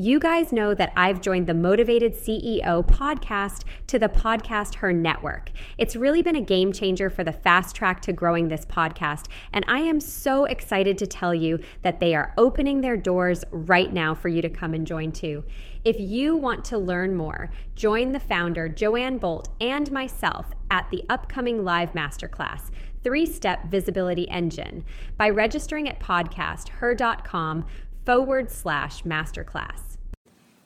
You guys know that I've joined the Motivated CEO podcast to the Podcast Her Network. It's really been a game changer for the fast track to growing this podcast, and I am so excited to tell you that they are opening their doors right now for you to come and join too. If you want to learn more, join the founder, Joanne Bolt, and myself at the upcoming live masterclass three step visibility engine by registering at podcasther.com forward slash masterclass.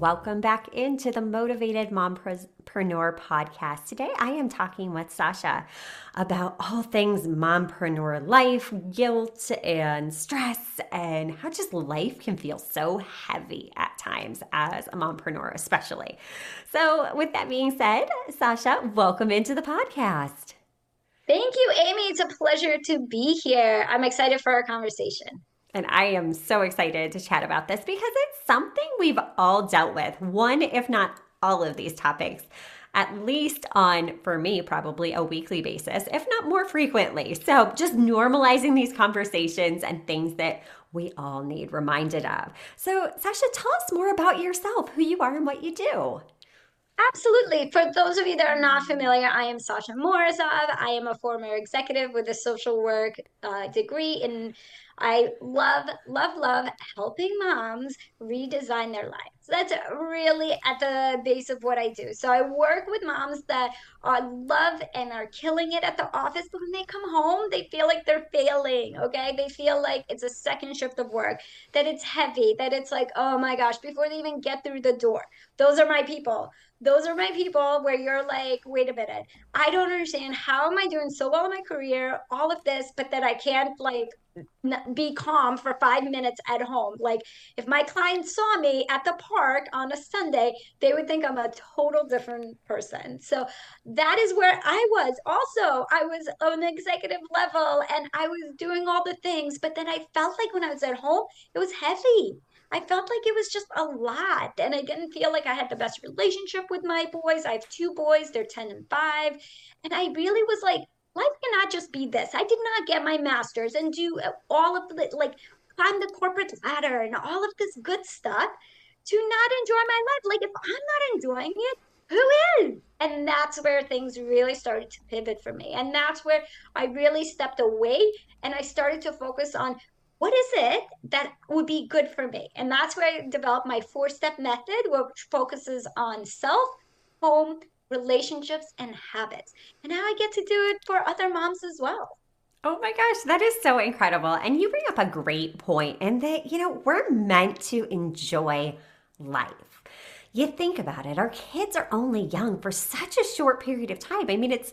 Welcome back into the Motivated Mompreneur podcast. Today I am talking with Sasha about all things mompreneur life, guilt, and stress, and how just life can feel so heavy at times as a mompreneur, especially. So, with that being said, Sasha, welcome into the podcast. Thank you, Amy. It's a pleasure to be here. I'm excited for our conversation. And I am so excited to chat about this because it's something we've all dealt with, one, if not all of these topics, at least on, for me, probably a weekly basis, if not more frequently. So just normalizing these conversations and things that we all need reminded of. So, Sasha, tell us more about yourself, who you are, and what you do. Absolutely. For those of you that are not familiar, I am Sasha Morozov. I am a former executive with a social work uh, degree and I love, love, love helping moms redesign their lives. That's really at the base of what I do. So I work with moms that are love and are killing it at the office, but when they come home, they feel like they're failing. Okay. They feel like it's a second shift of work, that it's heavy, that it's like, oh my gosh, before they even get through the door. Those are my people those are my people where you're like, wait a minute, I don't understand how am I doing so well in my career, all of this, but that I can't like be calm for five minutes at home. Like if my clients saw me at the park on a Sunday, they would think I'm a total different person. So that is where I was. Also, I was on an executive level and I was doing all the things, but then I felt like when I was at home, it was heavy. I felt like it was just a lot. And I didn't feel like I had the best relationship with my boys. I have two boys, they're 10 and 5. And I really was like, life cannot just be this. I did not get my master's and do all of the, like, climb the corporate ladder and all of this good stuff to not enjoy my life. Like, if I'm not enjoying it, who is? And that's where things really started to pivot for me. And that's where I really stepped away and I started to focus on what is it that would be good for me? And that's where I developed my four step method, which focuses on self, home, relationships, and habits. And now I get to do it for other moms as well. Oh my gosh, that is so incredible. And you bring up a great point in that, you know, we're meant to enjoy life. You think about it, our kids are only young for such a short period of time. I mean, it's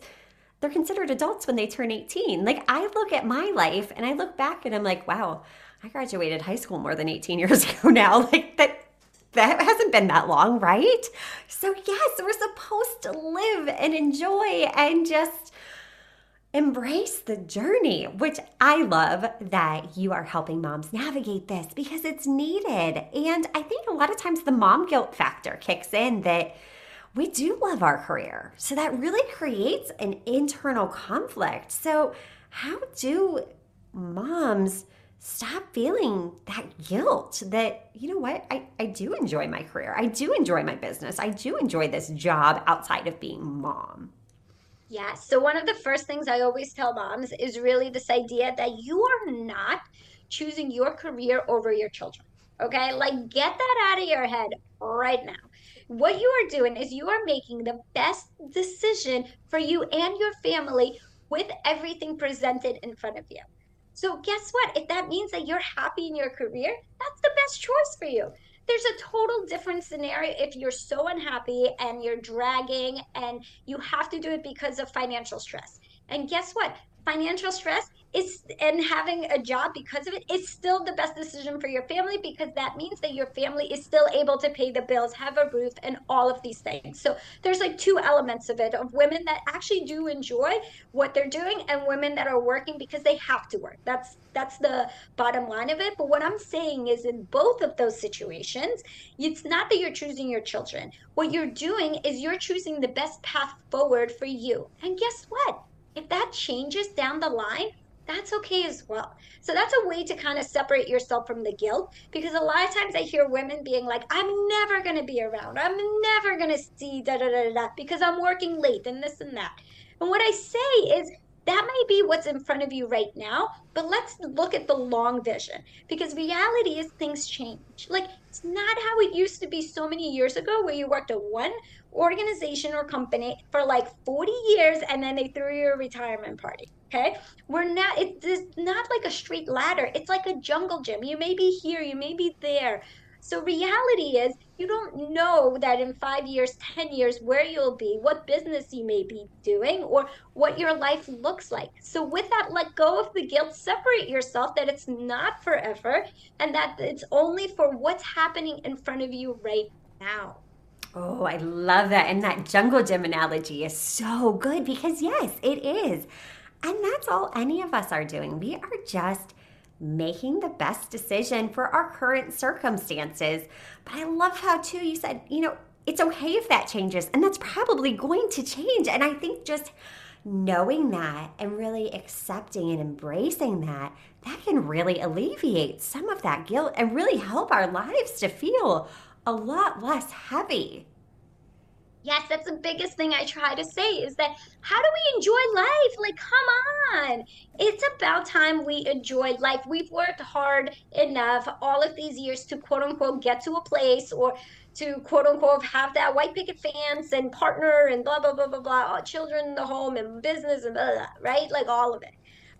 they're considered adults when they turn 18. Like I look at my life and I look back and I'm like, wow, I graduated high school more than 18 years ago now. Like that that hasn't been that long, right? So yes, we're supposed to live and enjoy and just embrace the journey, which I love that you are helping moms navigate this because it's needed. And I think a lot of times the mom guilt factor kicks in that we do love our career. So that really creates an internal conflict. So, how do moms stop feeling that guilt that, you know what, I, I do enjoy my career. I do enjoy my business. I do enjoy this job outside of being mom. Yeah. So, one of the first things I always tell moms is really this idea that you are not choosing your career over your children. Okay. Like, get that out of your head right now what you are doing is you are making the best decision for you and your family with everything presented in front of you. So, guess what? If that means that you're happy in your career, that's the best choice for you. There's a total different scenario if you're so unhappy and you're dragging and you have to do it because of financial stress. And guess what? Financial stress is and having a job because of it is still the best decision for your family because that means that your family is still able to pay the bills, have a roof, and all of these things. So there's like two elements of it of women that actually do enjoy what they're doing and women that are working because they have to work. That's that's the bottom line of it. But what I'm saying is in both of those situations, it's not that you're choosing your children. What you're doing is you're choosing the best path forward for you. And guess what? If that changes down the line, that's okay as well. So that's a way to kind of separate yourself from the guilt because a lot of times I hear women being like, I'm never going to be around. I'm never going to see da da da da because I'm working late and this and that. And what I say is, that may be what's in front of you right now, but let's look at the long vision because reality is things change. Like, it's not how it used to be so many years ago where you worked at one organization or company for like 40 years and then they threw you a retirement party. Okay. We're not, it's not like a straight ladder. It's like a jungle gym. You may be here, you may be there. So reality is you don't know that in five years, 10 years, where you'll be, what business you may be doing, or what your life looks like. So with that, let go of the guilt, separate yourself that it's not forever and that it's only for what's happening in front of you right now. Oh, I love that. And that jungle gym analogy is so good because, yes, it is. And that's all any of us are doing. We are just making the best decision for our current circumstances. But I love how, too, you said, you know, it's okay if that changes, and that's probably going to change. And I think just knowing that and really accepting and embracing that, that can really alleviate some of that guilt and really help our lives to feel a lot less heavy. Yes, that's the biggest thing I try to say is that how do we enjoy life? Like, come on. It's about time we enjoy life. We've worked hard enough all of these years to quote unquote get to a place or to quote unquote have that white picket fence and partner and blah, blah, blah, blah, blah, all children in the home and business and blah, blah, blah, right? Like all of it.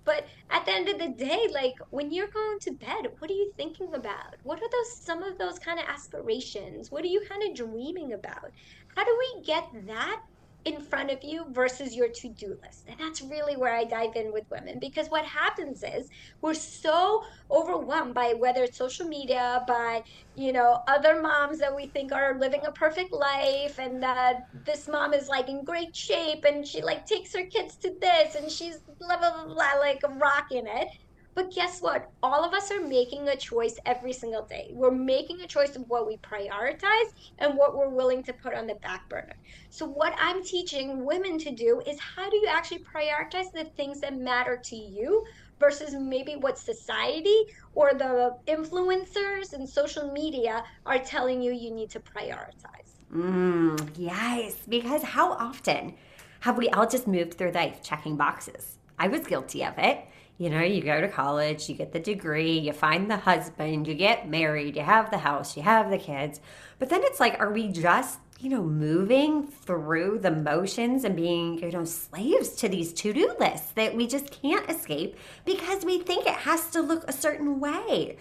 But at the end of the day, like when you're going to bed, what are you thinking about? What are those some of those kind of aspirations? What are you kind of dreaming about? How do we get that in front of you versus your to-do list? And that's really where i dive in with women because what happens is we're so overwhelmed by whether it's social media by you know other moms that we think are living a perfect life and that this mom is like in great shape and she like takes her kids to this and she's blah blah blah, blah like rocking it but guess what? All of us are making a choice every single day. We're making a choice of what we prioritize and what we're willing to put on the back burner. So, what I'm teaching women to do is how do you actually prioritize the things that matter to you versus maybe what society or the influencers and social media are telling you you need to prioritize? Mm, yes, because how often have we all just moved through life checking boxes? I was guilty of it you know, you go to college, you get the degree, you find the husband, you get married, you have the house, you have the kids. But then it's like, are we just, you know, moving through the motions and being, you know, slaves to these to do lists that we just can't escape because we think it has to look a certain way?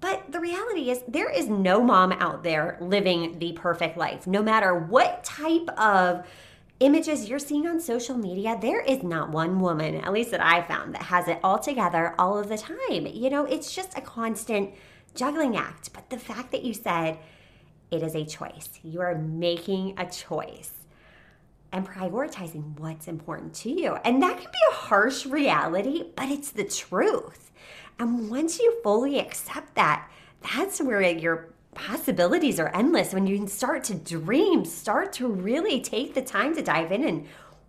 But the reality is, there is no mom out there living the perfect life, no matter what type of images you're seeing on social media, there is not one woman, at least that I found, that has it all together all of the time. You know, it's just a constant juggling act. But the fact that you said it is a choice, you are making a choice and prioritizing what's important to you. And that can be a harsh reality, but it's the truth. And once you fully accept that, that's where your possibilities are endless when you start to dream, start to really take the time to dive in and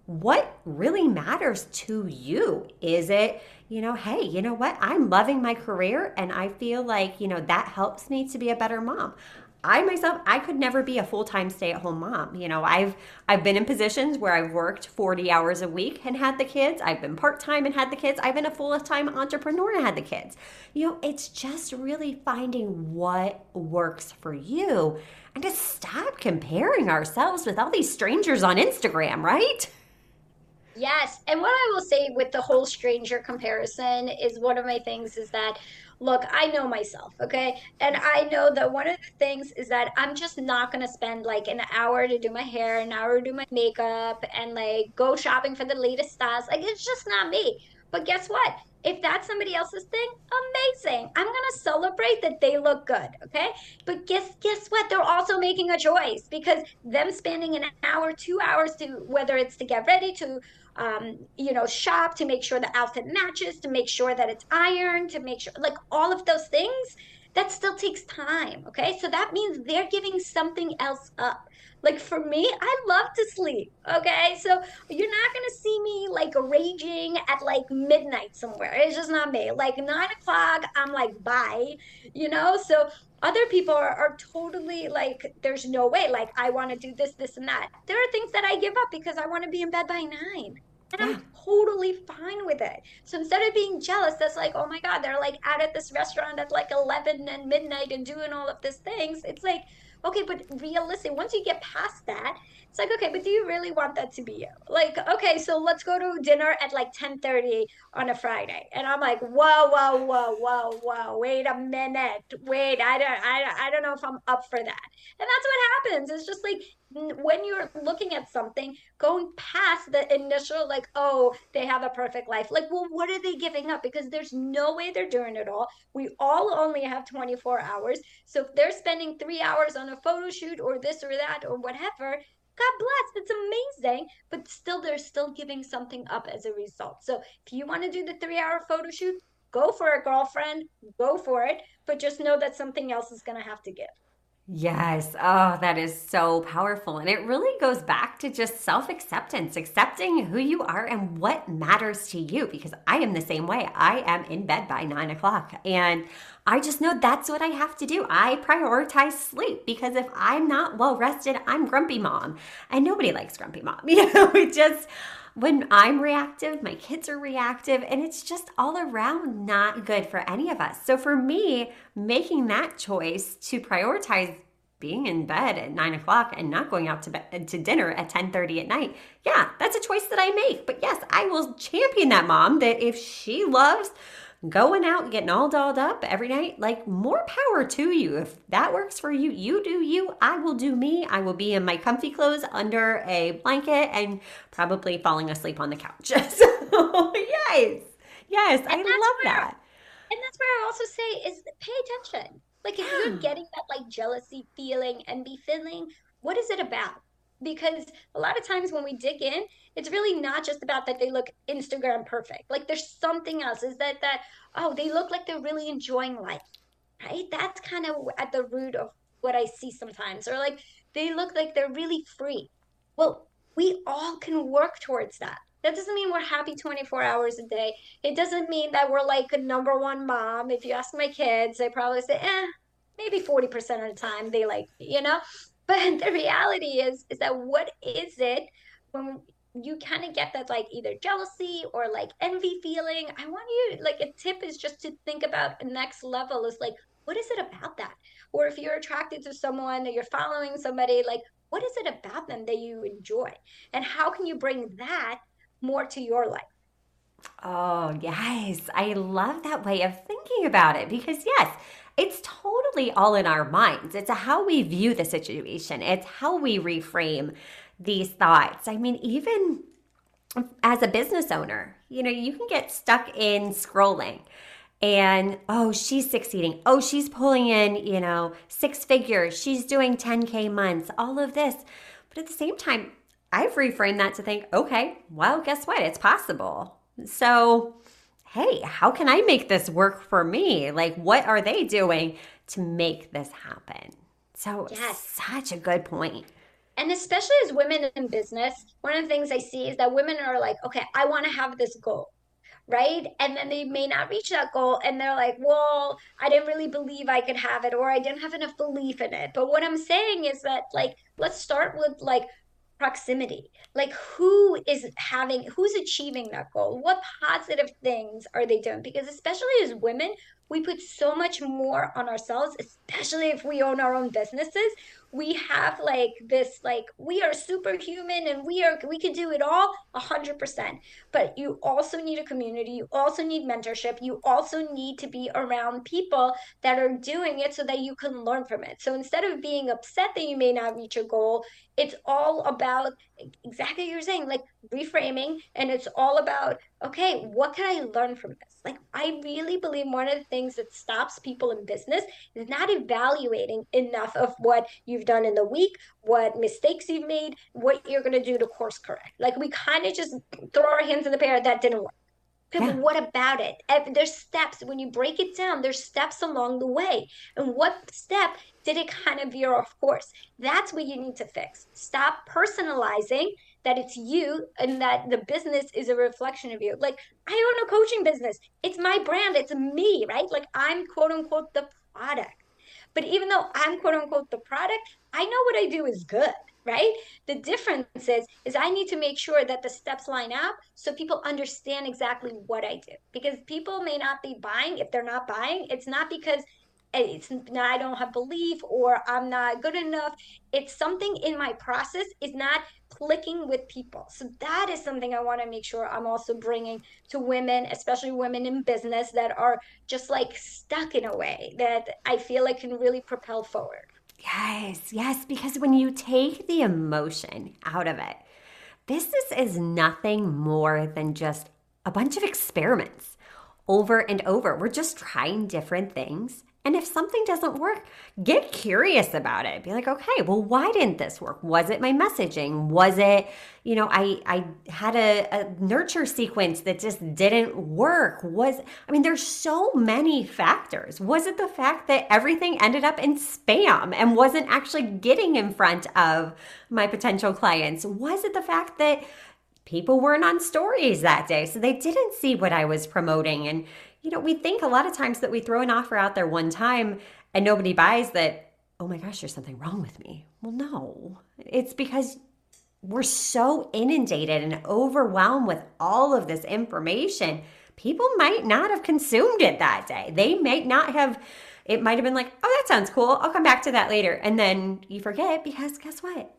what really matters to you. Is it, you know, hey, you know what? I'm loving my career and I feel like, you know, that helps me to be a better mom. I myself, I could never be a full-time stay-at-home mom. You know, I've I've been in positions where I've worked 40 hours a week and had the kids. I've been part-time and had the kids. I've been a full-time entrepreneur and had the kids. You know, it's just really finding what works for you and to stop comparing ourselves with all these strangers on Instagram, right? Yes. And what I will say with the whole stranger comparison is one of my things is that look, I know myself, okay? And I know that one of the things is that I'm just not gonna spend like an hour to do my hair, an hour to do my makeup, and like go shopping for the latest styles. Like it's just not me. But guess what? If that's somebody else's thing, amazing. I'm gonna celebrate that they look good, okay? But guess guess what? They're also making a choice because them spending an hour, two hours to whether it's to get ready to um, you know, shop to make sure the outfit matches, to make sure that it's ironed, to make sure like all of those things, that still takes time. Okay. So that means they're giving something else up. Like for me, I love to sleep. Okay. So you're not going to see me like raging at like midnight somewhere. It's just not me. Like nine o'clock, I'm like, bye, you know? So other people are, are totally like, there's no way. Like, I want to do this, this, and that. There are things that I give up because I want to be in bed by nine. And I'm totally fine with it. So instead of being jealous, that's like, oh my God, they're like out at this restaurant at like 11 and midnight and doing all of these things. It's like, okay, but realistic, once you get past that, it's like, okay, but do you really want that to be you? Like, okay, so let's go to dinner at like 10:30 on a Friday. And I'm like, whoa, whoa, whoa, whoa, whoa, wait a minute. Wait, I don't I, I don't know if I'm up for that. And that's what happens. It's just like when you're looking at something, going past the initial, like, oh, they have a perfect life. Like, well, what are they giving up? Because there's no way they're doing it all. We all only have 24 hours. So if they're spending three hours on a photo shoot or this or that or whatever, God bless, it's amazing. But still, they're still giving something up as a result. So if you want to do the three hour photo shoot, go for it, girlfriend. Go for it. But just know that something else is going to have to give. Yes. Oh, that is so powerful. And it really goes back to just self acceptance, accepting who you are and what matters to you. Because I am the same way. I am in bed by nine o'clock. And I just know that's what I have to do. I prioritize sleep because if I'm not well rested, I'm grumpy mom. And nobody likes grumpy mom. You know, it just, when I'm reactive, my kids are reactive, and it's just all around not good for any of us. So for me, making that choice to prioritize being in bed at nine o'clock and not going out to bed, to dinner at 10:30 at night. Yeah, that's a choice that I make. But yes, I will champion that mom that if she loves going out getting all dolled up every night, like more power to you. If that works for you, you do you. I will do me. I will be in my comfy clothes under a blanket and probably falling asleep on the couch. so, yes, yes, and I love where, that. And that's where I also say is pay attention. Like if yeah. you're getting that like jealousy feeling and be feeling, what is it about? Because a lot of times when we dig in it's really not just about that they look instagram perfect. Like there's something else is that that oh they look like they're really enjoying life right? That's kind of at the root of what i see sometimes. Or like they look like they're really free. Well we all can work towards that. That doesn't mean we're happy 24 hours a day. It doesn't mean that we're like a number one mom. If you ask my kids they probably say eh maybe 40% of the time they like you know but the reality is, is that what is it when you kind of get that like either jealousy or like envy feeling? I want you like a tip is just to think about next level is like, what is it about that? Or if you're attracted to someone or you're following somebody, like, what is it about them that you enjoy? And how can you bring that more to your life? Oh, yes. I love that way of thinking about it because, yes, it's totally all in our minds. It's how we view the situation, it's how we reframe these thoughts. I mean, even as a business owner, you know, you can get stuck in scrolling and oh, she's succeeding. Oh, she's pulling in, you know, six figures. She's doing 10K months, all of this. But at the same time, I've reframed that to think, okay, well, guess what? It's possible. So hey, how can I make this work for me? Like, what are they doing to make this happen? So, yes. such a good point. And especially as women in business, one of the things I see is that women are like, okay, I want to have this goal. Right. And then they may not reach that goal. And they're like, well, I didn't really believe I could have it, or I didn't have enough belief in it. But what I'm saying is that, like, let's start with, like, proximity like who is having who's achieving that goal what positive things are they doing because especially as women we put so much more on ourselves, especially if we own our own businesses. We have like this, like, we are superhuman and we are, we can do it all a hundred percent. But you also need a community. You also need mentorship. You also need to be around people that are doing it so that you can learn from it. So instead of being upset that you may not reach a goal, it's all about exactly what you're saying, like reframing. And it's all about, okay, what can I learn from this? Like, I really believe one of the things that stops people in business is not evaluating enough of what you've done in the week, what mistakes you've made, what you're going to do to course correct. Like, we kind of just throw our hands in the air, that didn't work. Because yeah. what about it? There's steps. When you break it down, there's steps along the way. And what step did it kind of veer off course? That's what you need to fix. Stop personalizing that it's you and that the business is a reflection of you. Like, I own a coaching business. It's my brand. It's me, right? Like, I'm quote unquote the product. But even though I'm quote unquote the product, I know what I do is good right? The difference is is i need to make sure that the steps line up so people understand exactly what i do. Because people may not be buying if they're not buying. It's not because it's not, I don't have belief or I'm not good enough. It's something in my process is not clicking with people. So that is something I want to make sure I'm also bringing to women, especially women in business that are just like stuck in a way that I feel like can really propel forward. Yes, yes, because when you take the emotion out of it, business is nothing more than just a bunch of experiments over and over. We're just trying different things and if something doesn't work, get curious about it. Be like, okay, well, why didn't this work? Was it my messaging? Was it, you know, I I had a, a nurture sequence that just didn't work? Was I mean, there's so many factors. Was it the fact that everything ended up in spam and wasn't actually getting in front of my potential clients? Was it the fact that people weren't on stories that day, so they didn't see what I was promoting and you know, we think a lot of times that we throw an offer out there one time and nobody buys that, oh my gosh, there's something wrong with me. Well, no, it's because we're so inundated and overwhelmed with all of this information. People might not have consumed it that day. They might not have, it might have been like, oh, that sounds cool. I'll come back to that later. And then you forget because guess what?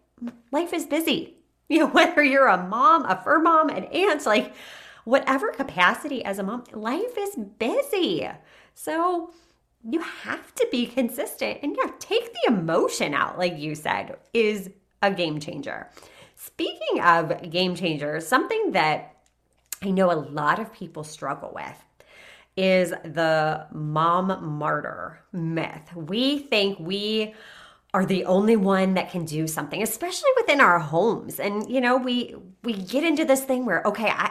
Life is busy. You know, whether you're a mom, a fur mom, an aunt, like, whatever capacity as a mom, life is busy. So you have to be consistent and yeah, take the emotion out, like you said, is a game changer. Speaking of game changers, something that I know a lot of people struggle with is the mom martyr myth. We think we are the only one that can do something especially within our homes and you know we we get into this thing where okay I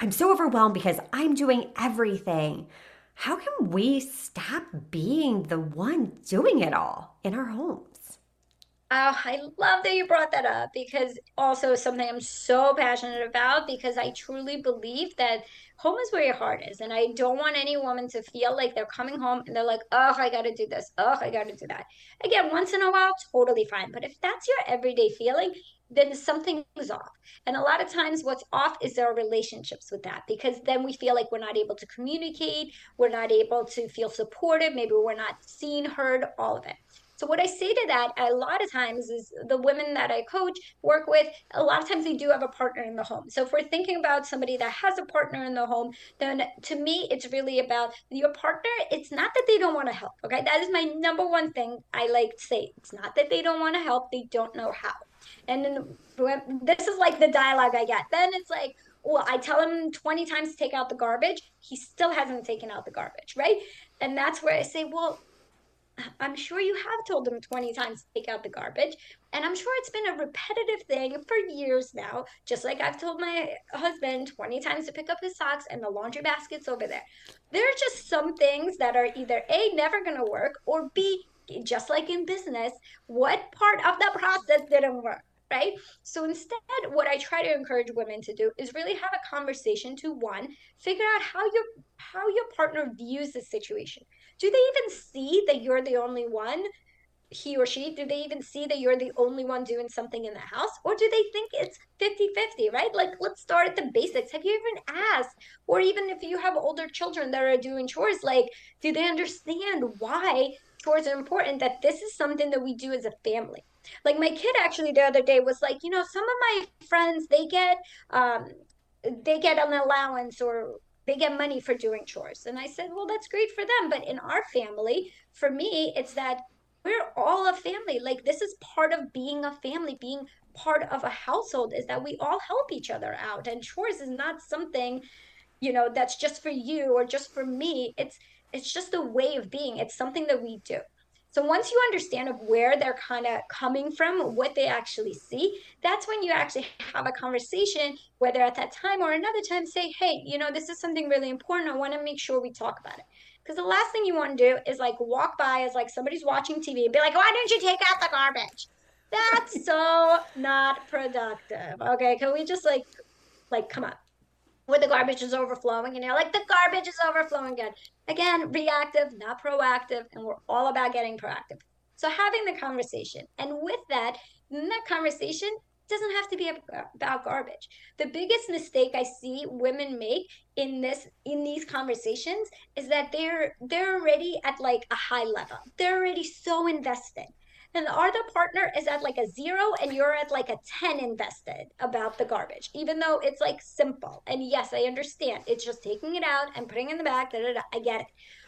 I'm so overwhelmed because I'm doing everything. How can we stop being the one doing it all in our homes? Oh, I love that you brought that up because also something I'm so passionate about because I truly believe that home is where your heart is. And I don't want any woman to feel like they're coming home and they're like, oh, I got to do this. Oh, I got to do that. Again, once in a while, totally fine. But if that's your everyday feeling, then something's off. And a lot of times, what's off is our relationships with that because then we feel like we're not able to communicate, we're not able to feel supported, maybe we're not seen, heard, all of it. So, what I say to that a lot of times is the women that I coach, work with, a lot of times they do have a partner in the home. So, if we're thinking about somebody that has a partner in the home, then to me, it's really about your partner. It's not that they don't want to help. Okay. That is my number one thing I like to say. It's not that they don't want to help, they don't know how. And then this is like the dialogue I get. Then it's like, well, I tell him 20 times to take out the garbage. He still hasn't taken out the garbage, right? And that's where I say, well, I'm sure you have told them 20 times to take out the garbage. And I'm sure it's been a repetitive thing for years now, just like I've told my husband 20 times to pick up his socks and the laundry basket's over there. There are just some things that are either A, never going to work, or B, just like in business, what part of the process didn't work? right? So instead, what I try to encourage women to do is really have a conversation to one, figure out how your how your partner views the situation. Do they even see that you're the only one he or she? Do they even see that you're the only one doing something in the house? Or do they think it's 50-50 right? Like let's start at the basics. Have you even asked? Or even if you have older children that are doing chores like do they understand why chores are important that this is something that we do as a family? Like my kid actually the other day was like you know some of my friends they get um they get an allowance or they get money for doing chores. And I said, well, that's great for them. But in our family, for me, it's that we're all a family. Like this is part of being a family, being part of a household is that we all help each other out. And chores is not something, you know, that's just for you or just for me. It's it's just a way of being. It's something that we do. So once you understand of where they're kind of coming from, what they actually see, that's when you actually have a conversation, whether at that time or another time, say, hey, you know, this is something really important. I want to make sure we talk about it. Because the last thing you want to do is like walk by as like somebody's watching TV and be like, why didn't you take out the garbage? That's so not productive. Okay. Can we just like, like, come on where the garbage is overflowing and you're like the garbage is overflowing again. Again reactive not proactive and we're all about getting proactive. So having the conversation and with that that conversation doesn't have to be about garbage. The biggest mistake i see women make in this in these conversations is that they're they're already at like a high level. They're already so invested and the other partner is at like a zero and you're at like a 10 invested about the garbage even though it's like simple. And yes i understand. It's just taking it out and putting in the back da, da, da, i get it.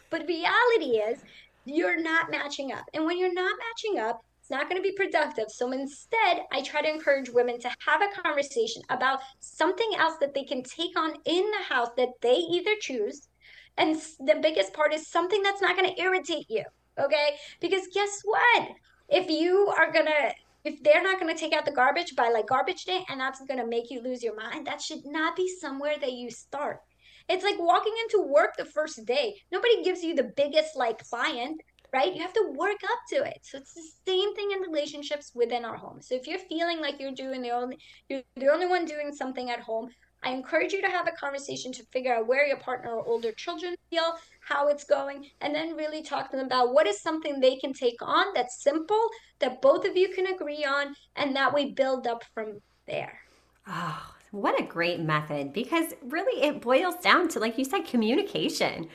But reality is you're not matching up. And when you're not matching up it's not going to be productive. So instead i try to encourage women to have a conversation about something else that they can take on in the house that they either choose. And the biggest part is something that's not going to irritate you okay? Because guess what if you are gonna if they're not going to take out the garbage by like garbage day and that's going to make you lose your mind that should not be somewhere that you start. It's like walking into work the first day. Nobody gives you the biggest like client right? You have to work up to it. So it's the same thing in relationships within our home. So if you're feeling like you're doing the only you're the only one doing something at home I encourage you to have a conversation to figure out where your partner or older children feel, how it's going, and then really talk to them about what is something they can take on that's simple, that both of you can agree on, and that we build up from there. Oh, what a great method because really it boils down to, like you said, communication.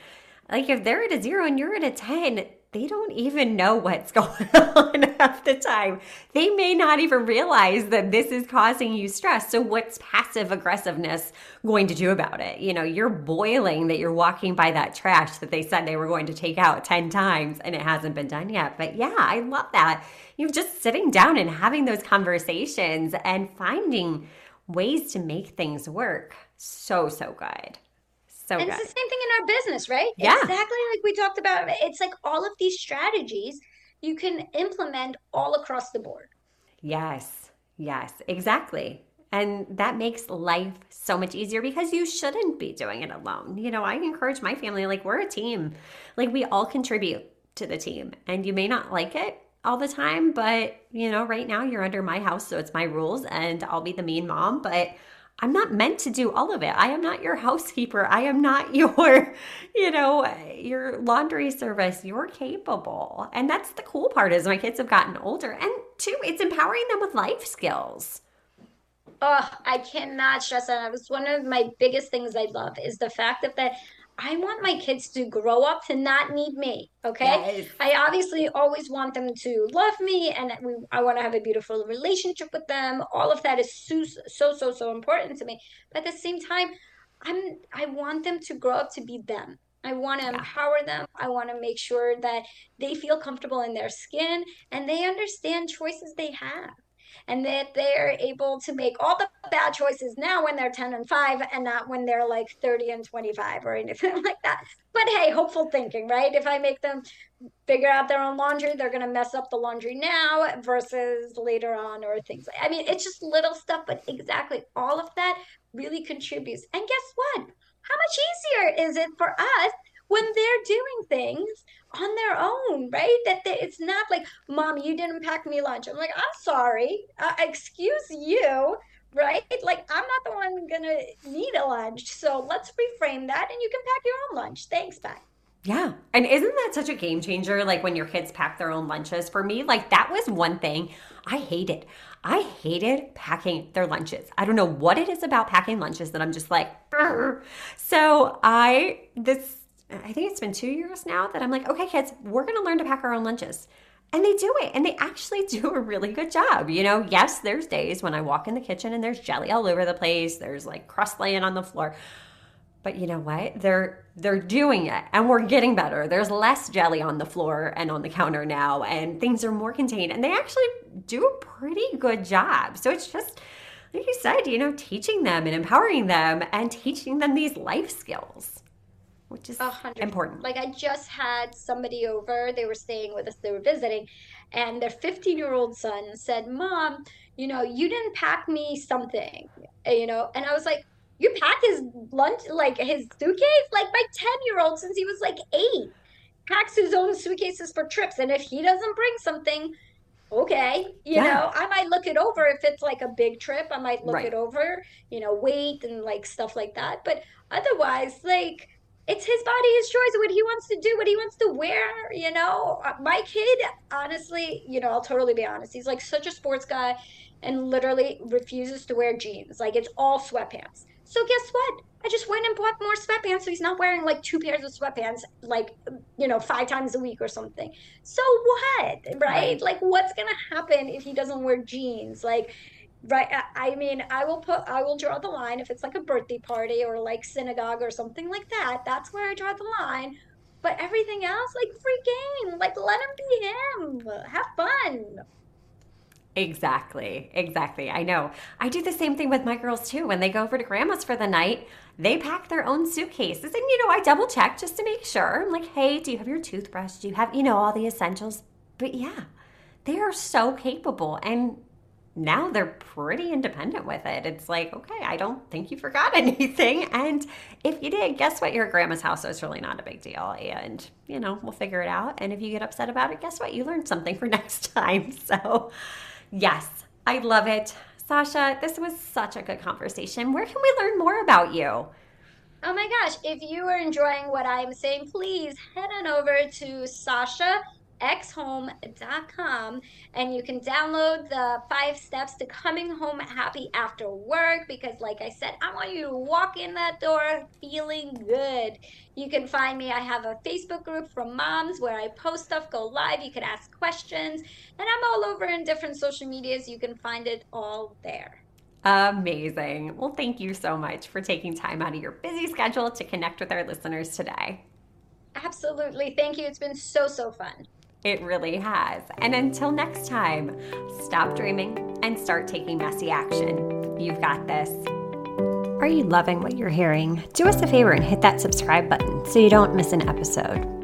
Like if they're at a zero and you're at a 10, they don't even know what's going on half the time. They may not even realize that this is causing you stress. So, what's passive aggressiveness going to do about it? You know, you're boiling that you're walking by that trash that they said they were going to take out 10 times and it hasn't been done yet. But yeah, I love that. You're just sitting down and having those conversations and finding ways to make things work. So, so good. So and good. it's the same thing in our business, right? Yeah. Exactly like we talked about. It's like all of these strategies you can implement all across the board. Yes. Yes, exactly. And that makes life so much easier because you shouldn't be doing it alone. You know, I encourage my family, like, we're a team. Like, we all contribute to the team. And you may not like it all the time, but, you know, right now you're under my house, so it's my rules, and I'll be the mean mom. But I'm not meant to do all of it. I am not your housekeeper. I am not your, you know, your laundry service. You're capable. And that's the cool part is my kids have gotten older. And two, it's empowering them with life skills. Oh, I cannot stress that. It was one of my biggest things I love is the fact that that I want my kids to grow up to not need me. Okay. Yes. I obviously always want them to love me and we, I want to have a beautiful relationship with them. All of that is so, so, so, so important to me. But at the same time, I'm, I want them to grow up to be them. I want to yeah. empower them. I want to make sure that they feel comfortable in their skin and they understand choices they have and that they're able to make all the bad choices now when they're 10 and 5 and not when they're like 30 and 25 or anything like that. But hey, hopeful thinking, right? If I make them figure out their own laundry, they're going to mess up the laundry now versus later on or things like I mean, it's just little stuff, but exactly all of that really contributes. And guess what? How much easier is it for us when they're doing things on their own, right? That they, it's not like, mom, you didn't pack me lunch. I'm like, I'm sorry. Uh, excuse you, right? Like, I'm not the one gonna need a lunch. So let's reframe that and you can pack your own lunch. Thanks, bye. Yeah. And isn't that such a game changer? Like when your kids pack their own lunches. For me, like that was one thing I hated. I hated packing their lunches. I don't know what it is about packing lunches that I'm just like, Arr. so I, this, I think it's been two years now that I'm like, okay, kids, we're going to learn to pack our own lunches. And they do it, and they actually do a really good job. You know, yes, there's days when I walk in the kitchen and there's jelly all over the place, there's like crust laying on the floor. But you know what? They're they're doing it and we're getting better. There's less jelly on the floor and on the counter now and things are more contained and they actually do a pretty good job. So it's just like you said, you know, teaching them and empowering them and teaching them these life skills, which is important. Like I just had somebody over, they were staying with us, they were visiting, and their 15 year old son said, Mom, you know, you didn't pack me something, eh, you know, and I was like, you pack his lunch like his suitcase like my 10 year old since he was like eight packs his own suitcases for trips and if he doesn't bring something okay you yeah. know i might look it over if it's like a big trip i might look right. it over you know weight and like stuff like that but otherwise like it's his body his choice what he wants to do what he wants to wear you know uh, my kid honestly you know i'll totally be honest he's like such a sports guy and literally refuses to wear jeans like it's all sweatpants so guess what? I just went and bought more sweatpants so he's not wearing like two pairs of sweatpants like you know five times a week or something. So what? Right? right. Like what's going to happen if he doesn't wear jeans? Like right I mean I will put I will draw the line if it's like a birthday party or like synagogue or something like that. That's where I draw the line. But everything else like free game. Like let him be him. Have fun. Exactly. Exactly. I know. I do the same thing with my girls too. When they go over to grandma's for the night, they pack their own suitcases. And, you know, I double check just to make sure. I'm like, hey, do you have your toothbrush? Do you have, you know, all the essentials? But yeah, they are so capable. And now they're pretty independent with it. It's like, okay, I don't think you forgot anything. And if you did, guess what? You're at grandma's house, it's really not a big deal. And, you know, we'll figure it out. And if you get upset about it, guess what? You learned something for next time. So, Yes, I love it. Sasha, this was such a good conversation. Where can we learn more about you? Oh my gosh, if you are enjoying what I'm saying, please head on over to Sasha xhome.com and you can download the five steps to coming home happy after work because like I said, I want you to walk in that door feeling good. You can find me. I have a Facebook group for moms where I post stuff, go live, you can ask questions, and I'm all over in different social medias. You can find it all there. Amazing. Well, thank you so much for taking time out of your busy schedule to connect with our listeners today. Absolutely. Thank you. It's been so, so fun. It really has. And until next time, stop dreaming and start taking messy action. You've got this. Are you loving what you're hearing? Do us a favor and hit that subscribe button so you don't miss an episode.